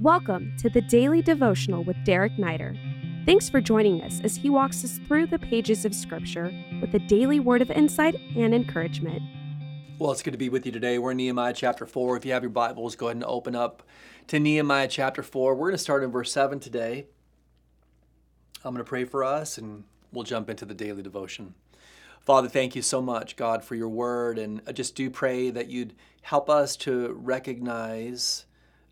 Welcome to the Daily Devotional with Derek Neider. Thanks for joining us as he walks us through the pages of Scripture with a daily word of insight and encouragement. Well, it's good to be with you today. We're in Nehemiah chapter 4. If you have your Bibles, go ahead and open up to Nehemiah chapter 4. We're going to start in verse 7 today. I'm going to pray for us and we'll jump into the daily devotion. Father, thank you so much, God, for your word. And I just do pray that you'd help us to recognize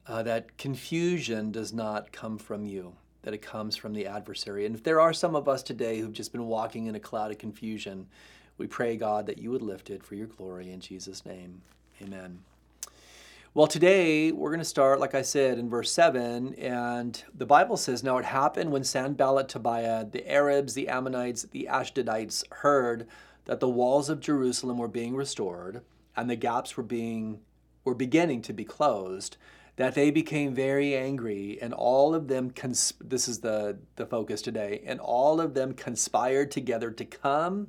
uh, that confusion does not come from you, that it comes from the adversary. And if there are some of us today who've just been walking in a cloud of confusion, we pray, God, that you would lift it for your glory in Jesus' name. Amen. Well, today we're going to start, like I said, in verse 7. And the Bible says, Now it happened when Sanballat, Tobiah, the Arabs, the Ammonites, the Ashdodites heard that the walls of Jerusalem were being restored and the gaps were being were beginning to be closed that they became very angry and all of them cons- this is the the focus today and all of them conspired together to come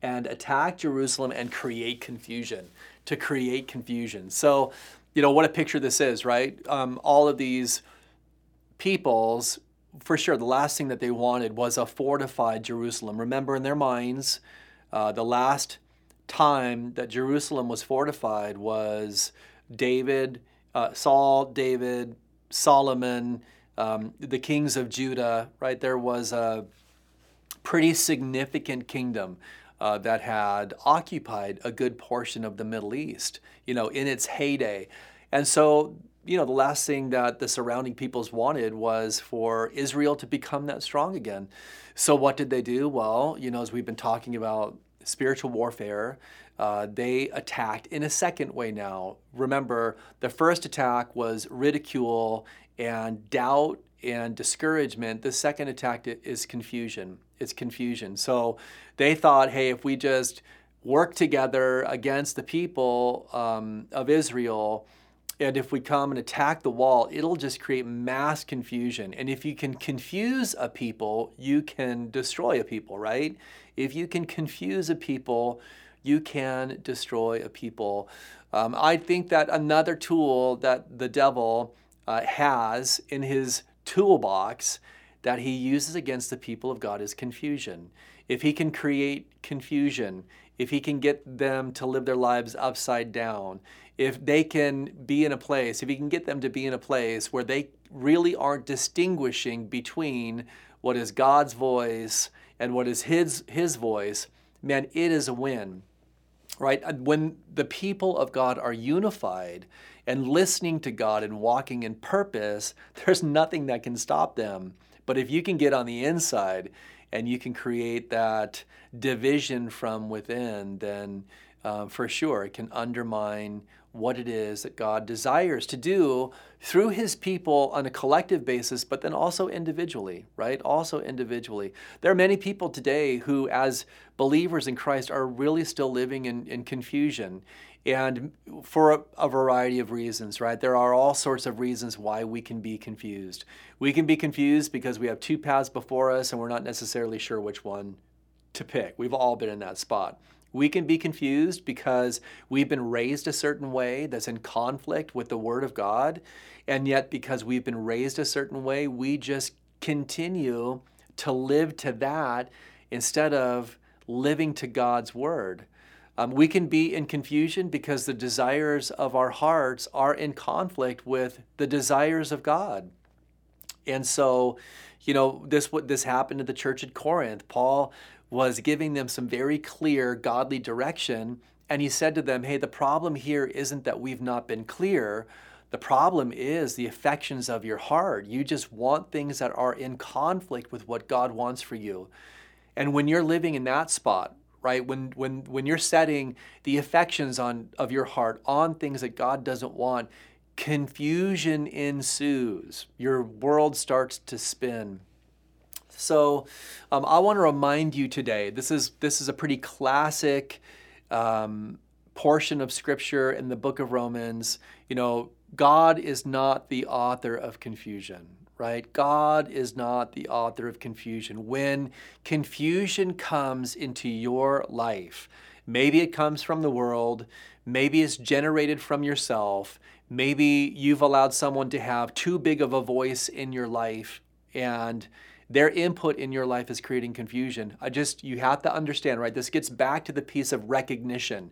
and attack Jerusalem and create confusion to create confusion. So you know what a picture this is right? Um, all of these peoples for sure the last thing that they wanted was a fortified Jerusalem. Remember in their minds uh, the last time that Jerusalem was fortified was David uh, Saul, David, Solomon, um, the kings of Judah, right? There was a pretty significant kingdom uh, that had occupied a good portion of the Middle East, you know, in its heyday. And so, you know, the last thing that the surrounding peoples wanted was for Israel to become that strong again. So, what did they do? Well, you know, as we've been talking about spiritual warfare, uh, they attacked in a second way now. Remember, the first attack was ridicule and doubt and discouragement. The second attack is confusion. It's confusion. So they thought, hey, if we just work together against the people um, of Israel, and if we come and attack the wall, it'll just create mass confusion. And if you can confuse a people, you can destroy a people, right? If you can confuse a people, you can destroy a people. Um, I think that another tool that the devil uh, has in his toolbox that he uses against the people of God is confusion. If he can create confusion, if he can get them to live their lives upside down, if they can be in a place, if he can get them to be in a place where they really aren't distinguishing between what is God's voice and what is his his voice, man, it is a win right? When the people of God are unified and listening to God and walking in purpose, there's nothing that can stop them. But if you can get on the inside and you can create that division from within, then uh, for sure it can undermine what it is that God desires to do through his people on a collective basis, but then also individually, right? Also individually. There are many people today who, as believers in Christ, are really still living in, in confusion. And for a, a, variety of reasons, right? There are all sorts of reasons why we can be confused. We can be confused because we have two paths before us and we're not necessarily sure which one to pick. We've all been in that spot. We can be confused because we've been raised a certain way that's in conflict with the Word of God. And yet, because we've been raised a certain way, we just continue to live to that instead of living to God's Word. Um, we can be in confusion because the desires of our hearts are in conflict with the desires of God. And so, you know, this what this happened to the church at Corinth. Paul was giving them some very clear godly direction. And he said to them, Hey, the problem here isn't that we've not been clear. The problem is the affections of your heart. You just want things that are in conflict with what God wants for you. And when you're living in that spot, right, when, when, when you're setting the affections on, of your heart on things that God doesn't want, confusion ensues. Your world starts to spin. So um, I want to remind you today. This is this is a pretty classic um, portion of Scripture in the Book of Romans. You know, God is not the author of confusion. Right? God is not the author of confusion. When confusion comes into your life, maybe it comes from the world, maybe it's generated from yourself, Maybe you've allowed someone to have too big of a voice in your life and their input in your life is creating confusion. I just, you have to understand, right? This gets back to the piece of recognition.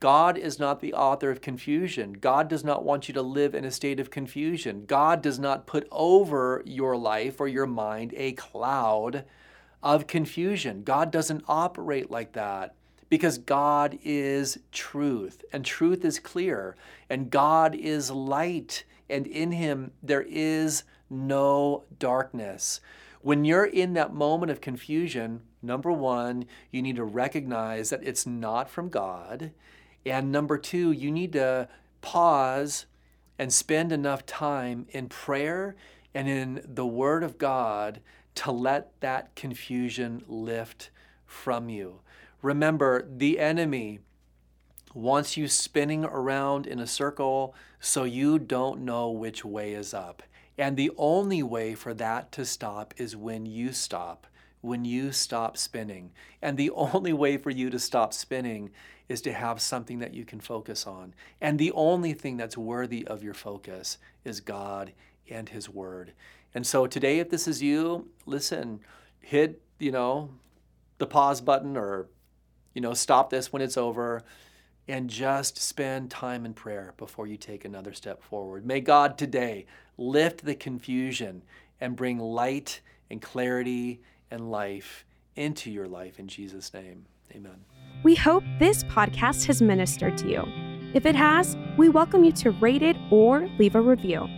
God is not the author of confusion. God does not want you to live in a state of confusion. God does not put over your life or your mind a cloud of confusion. God doesn't operate like that because God is truth and truth is clear and God is light and in him there is no darkness. When you're in that moment of confusion, number one, you need to recognize that it's not from God. And number two, you need to pause and spend enough time in prayer and in the Word of God to let that confusion lift from you. Remember, the enemy wants you spinning around in a circle so you don't know which way is up. And the only way for that to stop is when you stop, when you stop spinning. And the only way for you to stop spinning is to have something that you can focus on. And the only thing that's worthy of your focus is God and His Word. And so today, if this is you, listen, hit, you know, the pause button or, you know, stop this when it's over and just spend time in prayer before you take another step forward. May God today lift the confusion and bring light and clarity and life into your life in Jesus' name. Amen. We hope this podcast has ministered to you. If it has, we welcome you to rate it or leave a review.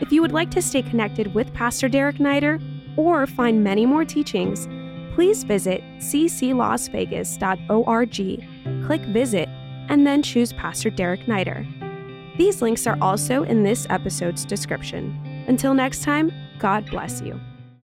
If you would like to stay connected with Pastor Derek Neider or find many more teachings, please visit cclasvegas.org, click visit, and then choose Pastor Derek Neider. These links are also in this episode's description. Until next time, God bless you.